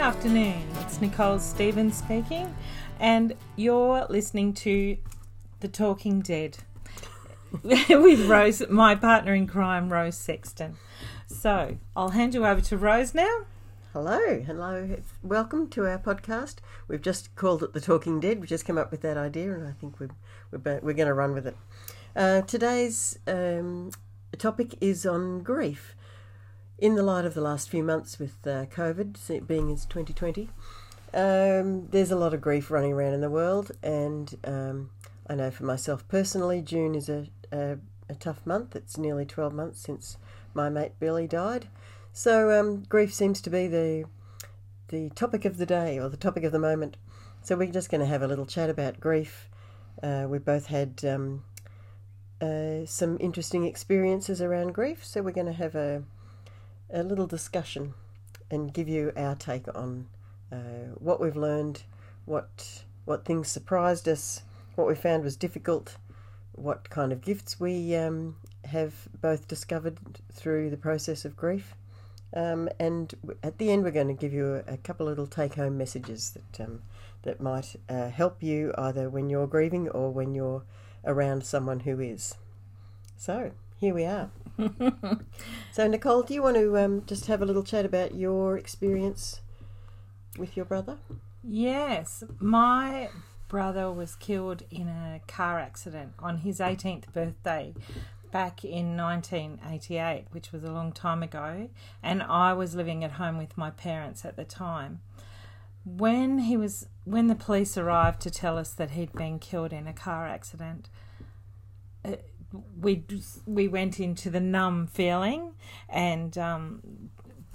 afternoon. It's Nicole Stevens speaking, and you're listening to The Talking Dead with Rose, my partner in crime, Rose Sexton. So I'll hand you over to Rose now. Hello, hello. Welcome to our podcast. We've just called it The Talking Dead. We've just come up with that idea, and I think we're, we're, we're going to run with it. Uh, today's um, topic is on grief. In the light of the last few months with uh, COVID being as 2020, um, there's a lot of grief running around in the world, and um, I know for myself personally, June is a, a, a, tough month. It's nearly 12 months since my mate Billy died. So um, grief seems to be the the topic of the day or the topic of the moment. So we're just going to have a little chat about grief. Uh, we both had um, uh, some interesting experiences around grief, so we're going to have a a little discussion and give you our take on uh, what we've learned, what what things surprised us, what we found was difficult, what kind of gifts we um, have both discovered through the process of grief. Um, and at the end, we're going to give you a, a couple of little take home messages that, um, that might uh, help you either when you're grieving or when you're around someone who is. So, here we are. so, Nicole, do you want to um, just have a little chat about your experience with your brother? Yes, my brother was killed in a car accident on his 18th birthday back in 1988, which was a long time ago, and I was living at home with my parents at the time. When he was when the police arrived to tell us that he'd been killed in a car accident, we we went into the numb feeling and um,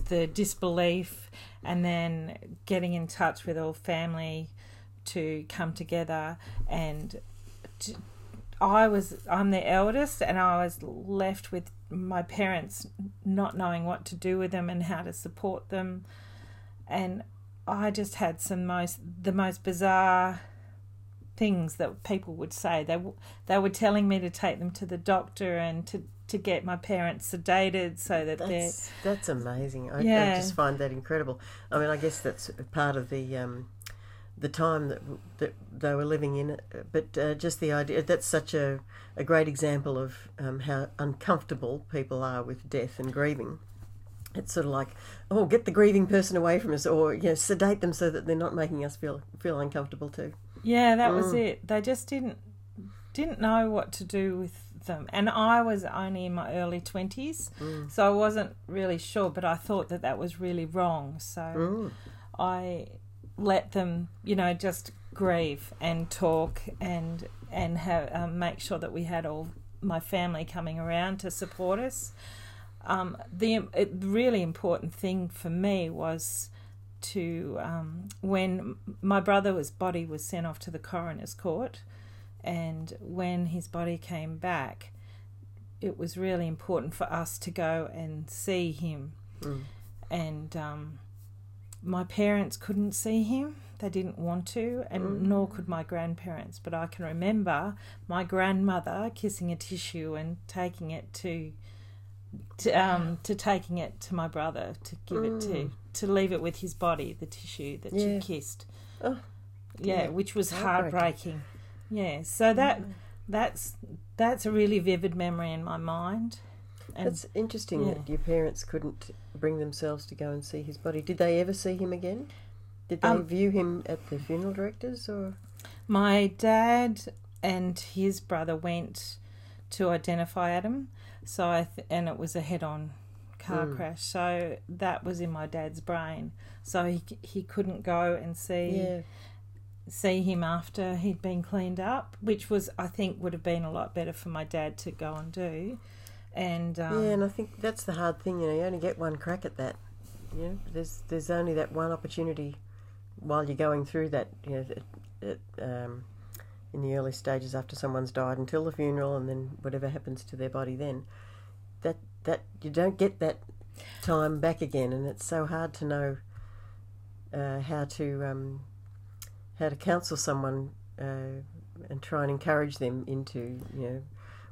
the disbelief, and then getting in touch with all family to come together and. To, I was I'm the eldest and I was left with my parents not knowing what to do with them and how to support them and I just had some most the most bizarre things that people would say they they were telling me to take them to the doctor and to to get my parents sedated so that that's, they're that's amazing I, yeah. I just find that incredible I mean I guess that's part of the um, the time that that they were living in. But uh, just the idea that's such a, a great example of um, how uncomfortable people are with death and grieving. It's sort of like, oh, get the grieving person away from us, or you know, sedate them so that they're not making us feel feel uncomfortable too. Yeah, that mm. was it. They just didn't didn't know what to do with them, and I was only in my early twenties, mm. so I wasn't really sure. But I thought that that was really wrong. So mm. I let them, you know, just grieve and talk and and have um, make sure that we had all my family coming around to support us. Um, the it, really important thing for me was to um, when my brother's body was sent off to the coroner's court, and when his body came back, it was really important for us to go and see him, mm. and um, my parents couldn't see him. They didn't want to, and mm. nor could my grandparents. But I can remember my grandmother kissing a tissue and taking it to, to um to taking it to my brother to give mm. it to mm. to leave it with his body, the tissue that yeah. she kissed. Oh, yeah, which was heartbreaking. Yeah, so that mm. that's that's a really vivid memory in my mind. And, That's interesting yeah. that your parents couldn't bring themselves to go and see his body. Did they ever see him again? Did they um, view him at the funeral directors or? My dad and his brother went to identify Adam, so I th- and it was a head-on car mm. crash. So that was in my dad's brain. So he he couldn't go and see. Yeah see him after he'd been cleaned up, which was I think would have been a lot better for my dad to go and do. And um, yeah, and I think that's the hard thing. You know, you only get one crack at that. You know, there's there's only that one opportunity while you're going through that. You know, it, it, um, in the early stages after someone's died until the funeral, and then whatever happens to their body, then that that you don't get that time back again, and it's so hard to know uh, how to um, how to counsel someone uh, and try and encourage them into you know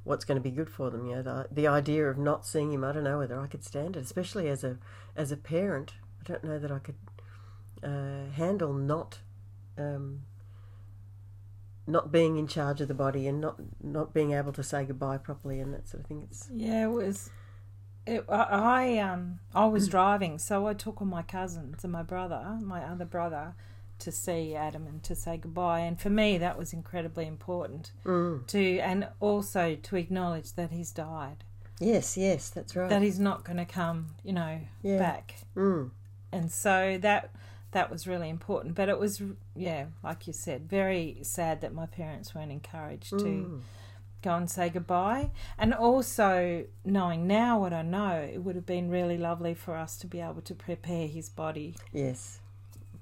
what's going to be good for them. You know, the, the idea of not seeing him, I don't know whether I could stand it, especially as a as a parent. I don't know that I could uh, handle not um, not being in charge of the body and not not being able to say goodbye properly and that sort of thing. It's Yeah, it was. It, I I, um I was driving, so I took all my cousins and my brother, my other brother, to see Adam and to say goodbye. And for me, that was incredibly important mm. to, and also to acknowledge that he's died, yes, yes, that's right. that he's not going to come, you know, Yeah. back. mm. And so that that was really important. But it was, yeah, like you said, very sad that my parents weren't encouraged to Mm. go and say goodbye. And also knowing now what I know, it would have been really lovely for us to be able to prepare his body Yes,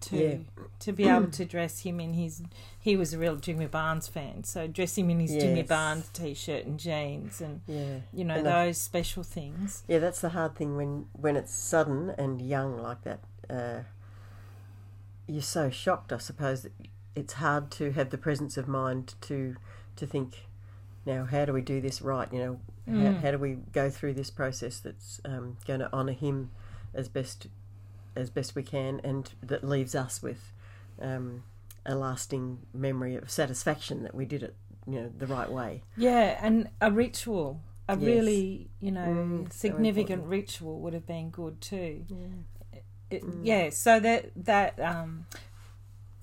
to Yeah. to be able to dress him in his he was a real Jimmy Barnes fan, so dress him in his Jimmy Barnes t shirt and jeans and yeah. you know, And those special things. Yeah, that's the hard thing when when it's sudden and young like that. Uh, you're so shocked, I suppose, that it's hard to have the presence of mind to to think. Now, how do we do this right? You know, how, Mm. how do we go through this process that's um, going to honour him as best as best we can, and that leaves us with um, a lasting memory of satisfaction that we did it, you know, the right way. Yeah, and a ritual. A Yes. really, you know, Mm, significant important. ritual would have been good too. It, Mm. Yeah, so that that um,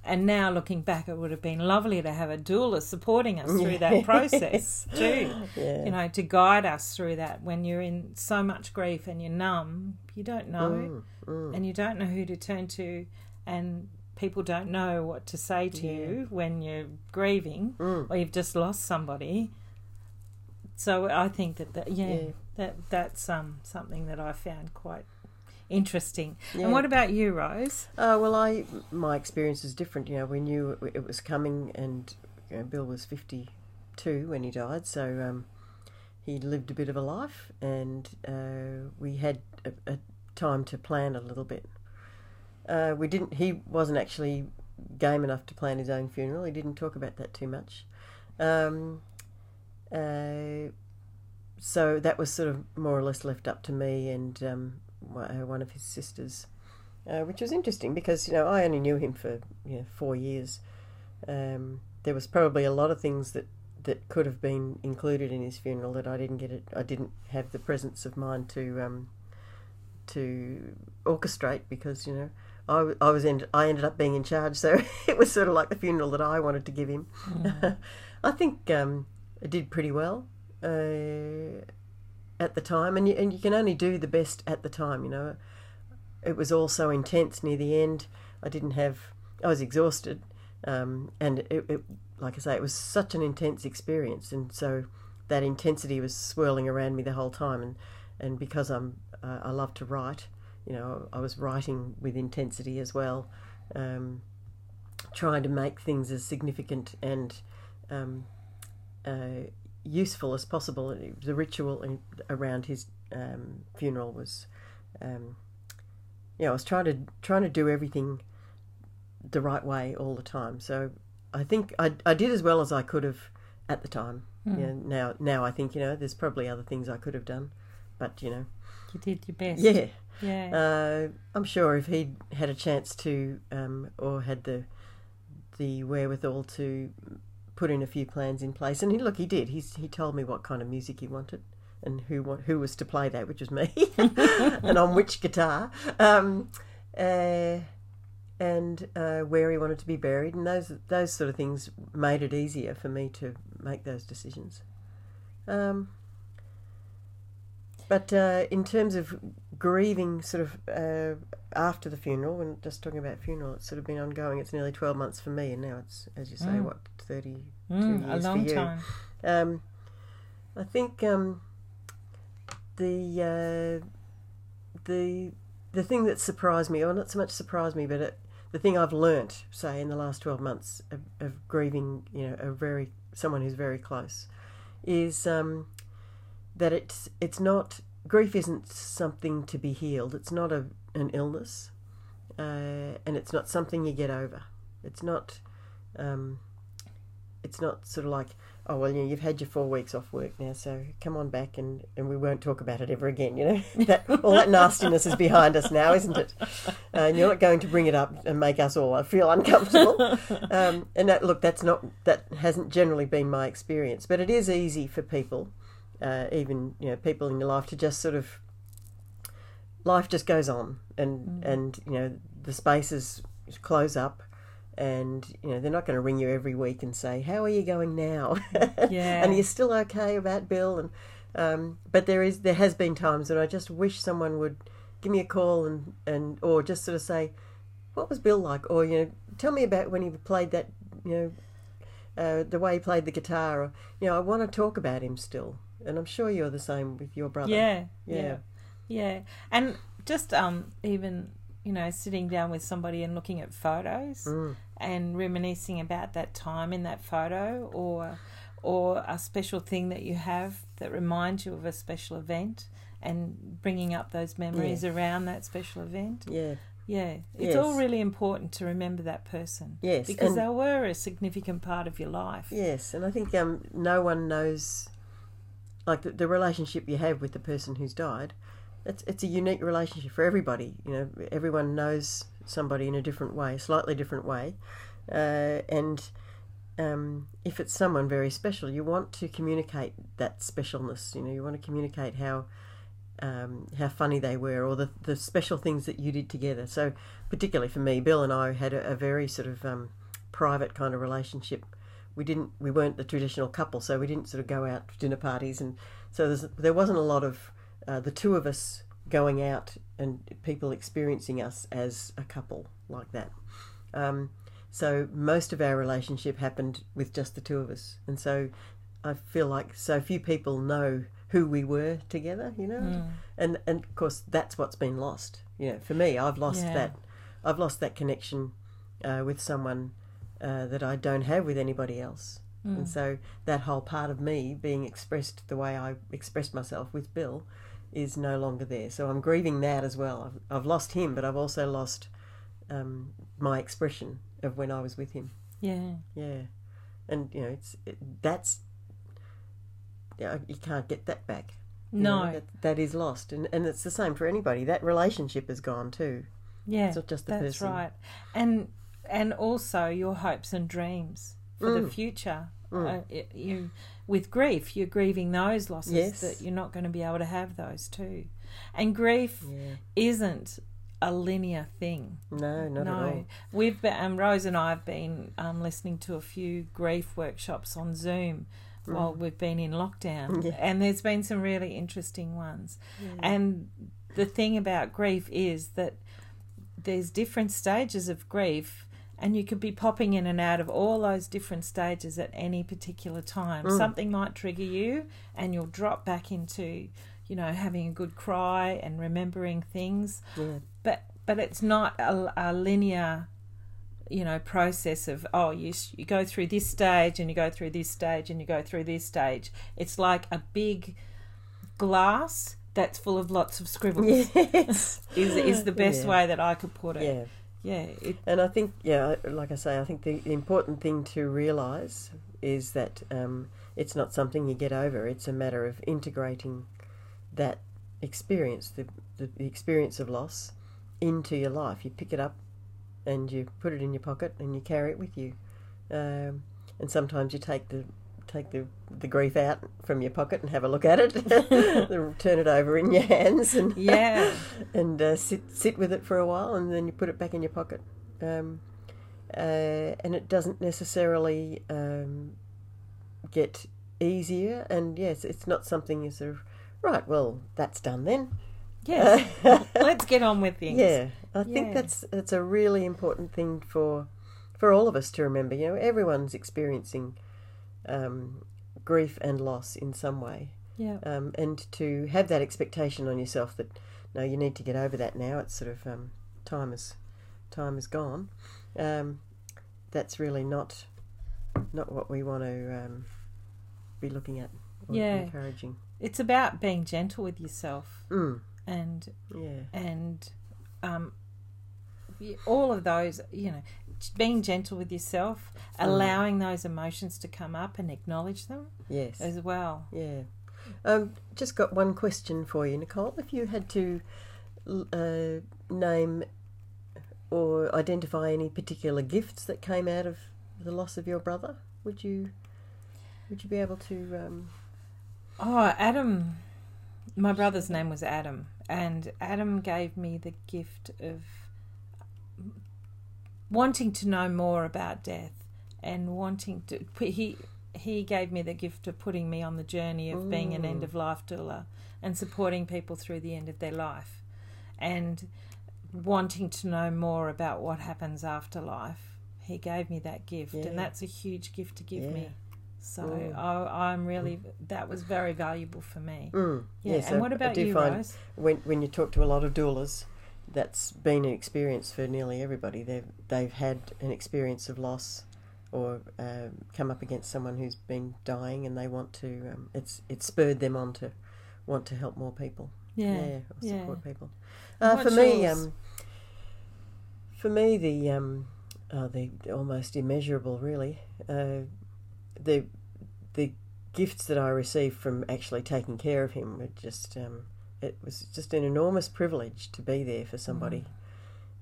and now looking back, it would have been lovely to have a doula supporting us through that process too. Yeah. You know, to guide us through that when you're in so much grief and you're numb, you don't know, Mm, mm. and you don't know who to turn to, and people don't know what to say to Yeah. you when you're grieving Mm. or you've just lost somebody. So I think that, that yeah, Yeah. that that's um something that I found quite interesting. Yeah. And what about you, Rose? Uh, well, I my experience is different. You know, we knew it, it was coming, and you know, Bill was fifty two when he died, so um, he lived a bit of a life, and uh, we had a, a time to plan a little bit. Uh, we didn't. He wasn't actually game enough to plan his own funeral. He didn't talk about that too much. Um, uh, so that was sort of more or less left up to me and um, one uh, of his sisters uh, which was interesting because you know I only knew him for you know, four years. Um, there was probably a lot of things that, that could have been included in his funeral that I didn't get it. I didn't have the presence of mind to um, to orchestrate because you know I, I was end, I ended up being in charge, so it was sort of like the funeral that I wanted to give him. I think um, it did pretty well uh, at the time, and you, and you can only do the best at the time. You know, it was all so intense near the end. I didn't have. I was exhausted, um, and it, it, like I say, it was such an intense experience, and so that intensity was swirling around me the whole time. And and because I'm, uh, I love to write. You know, I was writing with intensity as well, um, trying to make things as significant and um, uh, useful as possible. The ritual in, around his um, funeral was, um, yeah, I was trying to trying to do everything the right way all the time. So I think I, I did as well as I could have at the time. Yeah, now now I think you know there's probably other things I could have done, but you know, You did your best. yeah. Yeah. Uh, I'm sure if he'd had a chance to, um, or had the the wherewithal to put in a few plans in place, and he, look, he did. He's he told me what kind of music he wanted and who who was to play that, which was me, and on which guitar, um, uh, and uh, where he wanted to be buried, and those those sort of things made it easier for me to make those decisions. Um, but uh, in terms of grieving, sort of uh, after the funeral, when just talking about funeral, it's sort of been ongoing. It's nearly twelve months for me, and now it's, as you say, Mm. what 32 Mm, a years for you. time. um, I think um, the uh, the the thing that surprised me, or not so much surprised me, but it, the thing I've learnt, say, in the last twelve months of, of grieving, you know, a very someone who's very close, is um, that it's it's not grief isn't something to be healed. It's not a an illness, uh, and it's not something you get over. It's not. Um, it's not sort of like, oh well, you know, you've had your four weeks off work now, so come on back and, and we won't talk about it ever again. You know, that all that nastiness is behind us now, isn't it? Uh, and you're not going to bring it up and make us all feel uncomfortable. Um, and that look, that's not that hasn't generally been my experience, but it is easy for people, uh, even you know, people in your life to just sort of life just goes on, and mm. and you know the spaces close up and you know they're not going to ring you every week and say how are you going now? Yeah. And you're still okay about bill and um, but there is there has been times that i just wish someone would give me a call and and or just sort of say what was bill like? Or you know tell me about when he played that you know uh, the way he played the guitar or you know i want to talk about him still and i'm sure you're the same with your brother yeah yeah yeah, yeah. and just um even you know, sitting down with somebody and looking at photos mm. and reminiscing about that time in that photo or or a special thing that you have that reminds you of a special event and bringing up those memories yeah. around that special event. Yeah. Yeah, it's yes. all really important to remember that person. Yes, because they were a significant part of your life. Yes, and I think um, no one knows, like the, the relationship you have with the person who's died it's it's a unique relationship for everybody. You know, everyone knows somebody in a different way, slightly different way, uh, and um, if it's someone very special, you want to communicate that specialness. You know, you want to communicate how um, how funny they were or the the special things that you did together. So, particularly for me, Bill and I had a, a very sort of um, private kind of relationship. We didn't we weren't the traditional couple, so we didn't sort of go out to dinner parties, and so there wasn't a lot of uh, the two of us going out and people experiencing us as a couple like that. Um, so most of our relationship happened with just the two of us, and so I feel like so few people know who we were together, you know, mm. and and of course that's what's been lost. You know, for me, I've lost yeah. that. I've lost that connection uh, with someone uh, that I don't have with anybody else. Mm. And so that whole part of me being expressed the way I expressed myself with Bill is no longer there. So I'm grieving that as well. I've, I've lost him, but I've also lost um, my expression of when I was with him. Yeah. Yeah. And, you know, it's it, that's, you can't get that back. You no. Know, that, that is lost. And, and it's the same for anybody. That relationship is gone too. Yeah. It's not just the that's person. That's right. And, and also your hopes and dreams for Mm. the future. Mm. Uh, you with grief, you're grieving those losses Yes. that you're not going to be able to have those too. And grief Yeah. isn't a linear thing. No, not no, at all. we've been, um, Rose and I have been um, listening to a few grief workshops on Zoom while we've been in lockdown, Mm. Yeah. and there's been some really interesting ones. Yeah. And the thing about grief is that there's different stages of grief, and you could be popping in and out of all those different stages at any particular time. Mm. Something might trigger you, and you'll drop back into, you know, having a good cry and remembering things. Yeah. But but it's not a, a linear, you know, process of oh you you go through this stage and you go through this stage and you go through this stage. It's like a big glass that's full of lots of scribbles. Yes. Is is the best Yeah. way that I could put it. Yeah. Yeah, it, And I think, yeah, like I say, I think the, important thing to realise is that um, it's not something you get over. It's a matter of integrating that experience, the, the, the experience of loss, into your life. You pick it up and you put it in your pocket and you carry it with you. Um, and sometimes you take the take the, the grief out from your pocket and have a look at it, turn it over in your hands, and Yeah. and uh, sit sit with it for a while, and then you put it back in your pocket. Um, uh, and it doesn't necessarily um, get easier. And yes, it's not something you sort of right. Well, that's done then. yes. Let's get on with things. Yeah, I think that's that's a really important thing for for all of us to remember. You know, everyone's experiencing um, grief and loss in some way, Yeah. um, and to have that expectation on yourself that no, you need to get over that now. It's sort of um, time is time is gone. Um, that's really not not what we want to um, be looking at. Or Yeah. encouraging. It's about being gentle with yourself Mm, and yeah. and um, all of those, you know, being gentle with yourself, Mm. allowing those emotions to come up and acknowledge them Yes. as well. Yeah. Um, just got one question for you, Nicole. If you had to uh, name or identify any particular gifts that came out of the loss of your brother, would you would you be able to? Um, Oh, Adam. My brother's name was Adam, and Adam gave me the gift of wanting to know more about death and wanting to. He he gave me the gift of putting me on the journey of being an Mm. end of life doula and supporting people through the end of their life, and wanting to know more about what happens after life. He gave me that gift, Yeah. and that's a huge gift to give Yeah. me. So Mm. I, I'm really that was very valuable for me. mm, Yeah. yes, and I- what I about do you, find Rose? when when you talk to a lot of doulas, that's been an experience for nearly everybody. They've they've had an experience of loss, or um, come up against someone who's been dying, and they want to. Um, it's it's spurred them on to want to help more people. Yeah. yeah, or yeah. support people. Uh, for me, um, for me, the um, oh, the almost immeasurable, really, uh, the the gifts that I received from actually taking care of him were just um, it was just an enormous privilege to be there for somebody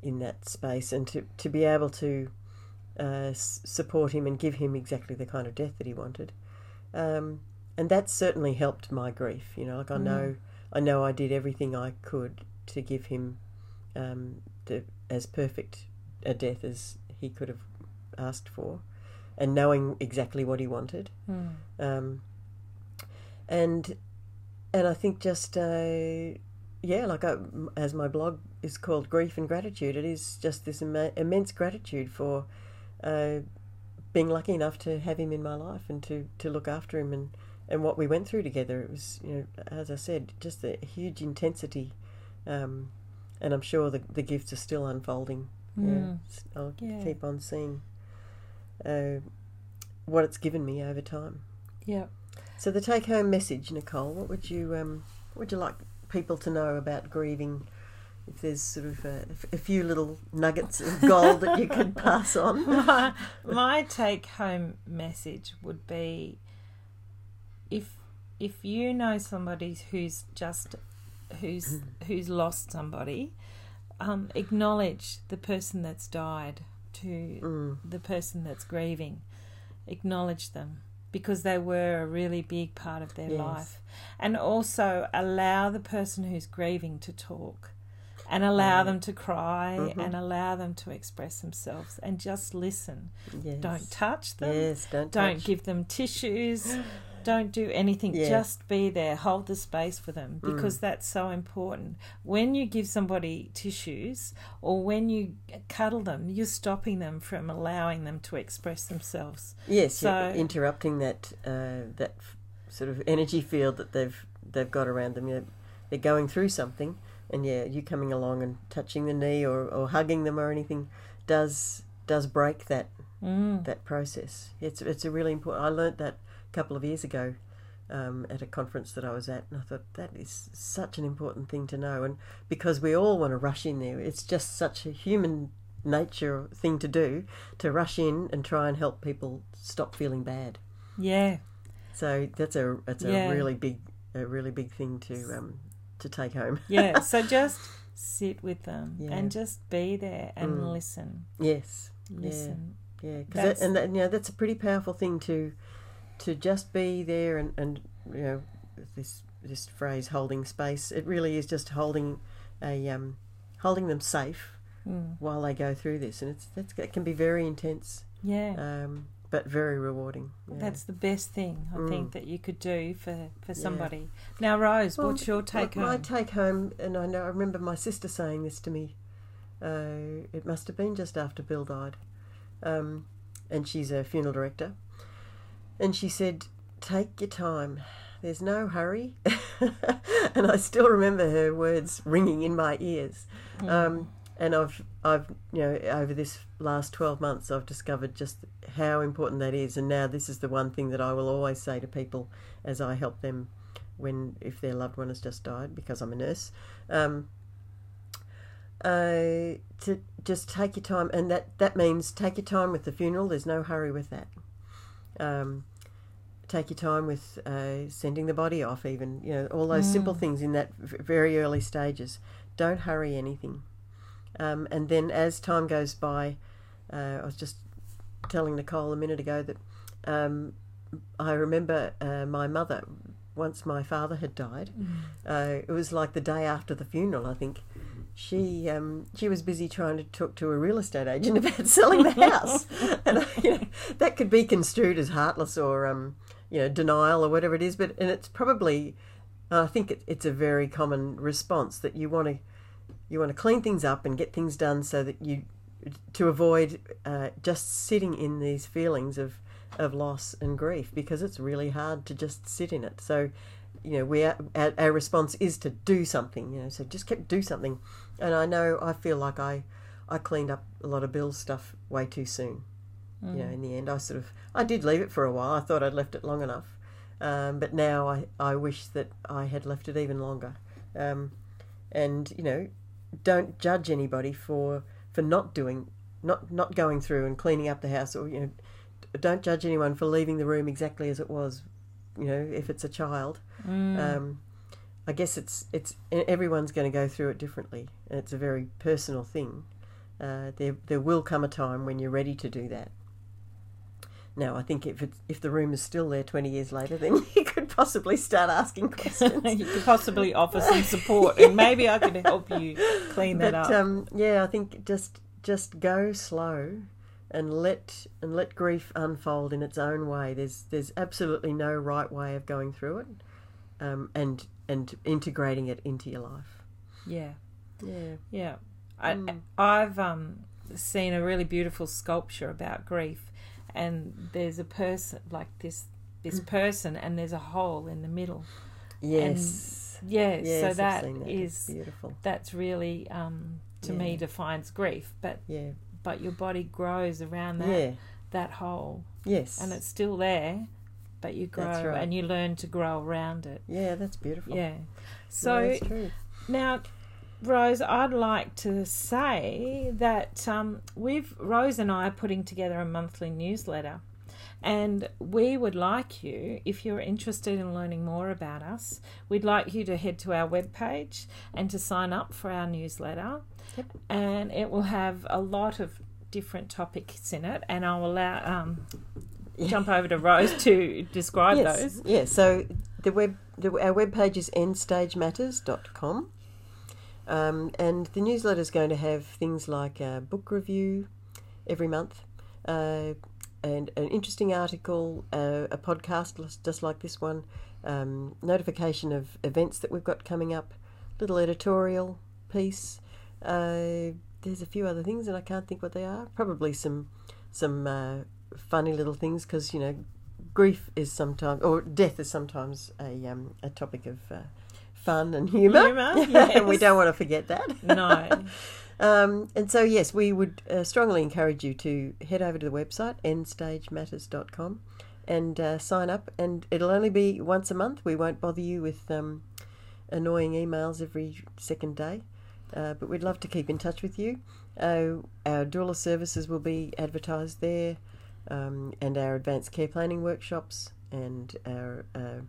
in that space and to to be able to uh, s- support him and give him exactly the kind of death that he wanted. Um, and that certainly helped my grief. You know, like I Mm. know, I know I did everything I could to give him um, the, as perfect a death as he could have asked for, and knowing exactly what he wanted. Hmm. Um, and and I think just uh, yeah, like I, as my blog is called Grief and Gratitude, it is just this imma- immense gratitude for uh, being lucky enough to have him in my life and to, to look after him and, and what we went through together. It was you know as I said, just a huge intensity, um, and I'm sure the the gifts are still unfolding. Yeah, Mm. s- I'll Yeah. keep on seeing uh, what it's given me over time. Yep. So the take-home message, Nicole, what would you um, what would you like people to know about grieving? If there's sort of a, a few little nuggets of gold that you could pass on. my, my take home message would be if if you know somebody who's just who's who's lost somebody um, acknowledge the person that's died to Mm, the person that's grieving acknowledge them because they were a really big part of their Yes. life and also allow the person who's grieving to talk and allow Mm. them to cry Mhm. and allow them to express themselves and just listen yes. don't touch them Yes, don't don't touch. give them tissues don't do anything Yeah. just be there hold the space for them Mm. because that's so important when you give somebody tissues or when you cuddle them you're stopping them from allowing them to express themselves Yes, you're So- interrupting that uh, that sort of energy field that they've they've got around them. You're, they're going through something, and yeah, you coming along and touching the knee or, or hugging them or anything does does break that mm. that process. It's it's a really important. I learnt that a couple of years ago um, at a conference that I was at, and I thought that is such an important thing to know. And because we all want to rush in there, it's just such a human nature thing to do to rush in and try and help people stop feeling bad. yeah So that's a that's a Yeah. really big a really big thing to um, to take home. yeah so just sit with them Yeah. and just be there and Mm. listen yes, listen yeah, because That's- and that, you know that's a pretty powerful thing to to just be there and and you know this this phrase holding space. It really is just holding a um, holding them safe Mm. while they go through this, and it's that's, it can be very intense, yeah um, but very rewarding. Yeah. That's the best thing I Mm. think that you could do for, for Yeah. somebody. Now, Rose, Well, what's your take my, my take home, and I know I remember my sister saying this to me. Uh, it must have been just after Bill died, um, and she's a funeral director. And she said, "Take your time. There's no hurry." and I still remember her words ringing in my ears. Mm. Um, and I've, I've, you know, over this last twelve months, I've discovered just how important that is. And now this is the one thing that I will always say to people as I help them when if their loved one has just died, because I'm a nurse. Um, uh, to just take your time, and that that means take your time with the funeral. There's no hurry with that. Um, take your time with uh, sending the body off, even you know all those simple things in that v- very early stages. Don't hurry anything. Um, and then as time goes by, uh, I was just telling Nicole a minute ago that um, I remember uh, my mother once my father had died. Uh, it was like the day after the funeral, I think. She um, she was busy trying to talk to a real estate agent about selling the house, and you know, that could be construed as heartless or um, you know denial or whatever it is. But and it's probably I think it, it's a very common response that you want to you want to clean things up and get things done so that you to avoid uh, just sitting in these feelings of of loss and grief because it's really hard to just sit in it. So, you know, we are, our, our response is to do something. You know, so just keep do something. And I know I feel like I I cleaned up a lot of Bill's stuff way too soon. You know, in the end, I sort of I did leave it for a while. I thought I'd left it long enough, um, but now I I wish that I had left it even longer. Um, and you know, don't judge anybody for for not doing not not going through and cleaning up the house or you know don't judge anyone for leaving the room exactly as it was you know if it's a child um, i guess it's it's everyone's going to go through it differently and it's a very personal thing uh, there there will come a time when you're ready to do that now i think if it's, if the room is still there 20 years later then you could possibly start asking questions you could possibly offer some support, and maybe I could help you clean that but up. um, yeah, I think just just go slow and let and let grief unfold in its own way. There's there's absolutely no right way of going through it, um, and and integrating it into your life. yeah. Yeah, Yeah, I, Mm. I've um, seen a really beautiful sculpture about grief, and there's a person like this this Mm. person, and there's a hole in the middle. yes, Yeah, yes. so that that. It's beautiful. that's really um, to me defines grief. But Yeah, but your body grows around that yeah, that hole, yes, and it's still there, but you grow right. and you learn to grow around it. yeah. That's beautiful. Yeah. Yeah, So true. Now, Rose, I'd like to say that um, we've Rose and I are putting together a monthly newsletter, and we would like you, if you're interested in learning more about us, we'd like you to head to our webpage and to sign up for our newsletter, Yep. and it will have a lot of different topics in it, and I'll allow um, jump over to Rose to describe yes. those. Yeah, so the web the, our webpage is endstagematters.com. Um, and the newsletter is going to have things like a book review every month, uh, and an interesting article, uh, a podcast just like this one, um, notification of events that we've got coming up, little editorial piece. Uh, there's a few other things, and I can't think what they are. Probably some some uh, funny little things because you know grief is sometimes or death is sometimes a um, a topic of uh, fun and humour. Humour, and we don't want to forget that. No. Um, and so, yes, we would uh, strongly encourage you to head over to the website, endstagematters.com, and uh, sign up. And it'll only be once a month. We won't bother you with um, annoying emails every second day. Uh, but we'd love to keep in touch with you. Uh, our doula services will be advertised there, um, and our advanced care planning workshops, and our uh,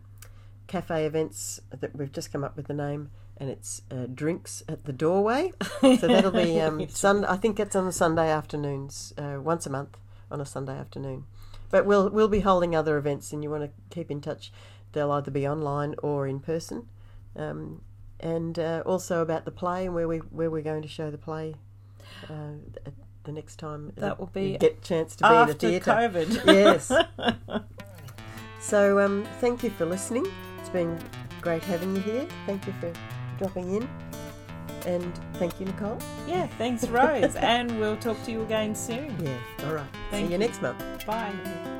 cafe events that we've just come up with the name, and it's uh, drinks at the doorway. So that'll be um, sun. I think it's on the Sunday afternoons, uh, once a month on a Sunday afternoon. But we'll we'll be holding other events, and you want to keep in touch. They'll either be online or in person, um, and uh, also about the play and where we where we're going to show the play. Uh, the next time That will be get chance to be in a After theatre. COVID. Yes. so um, thank you for listening. It's been great having you here. Thank you for dropping in. And thank you, Nicole. Yeah, thanks, Rose. and we'll talk to you again soon. Yeah, all right. Thank See you you. next month. Bye.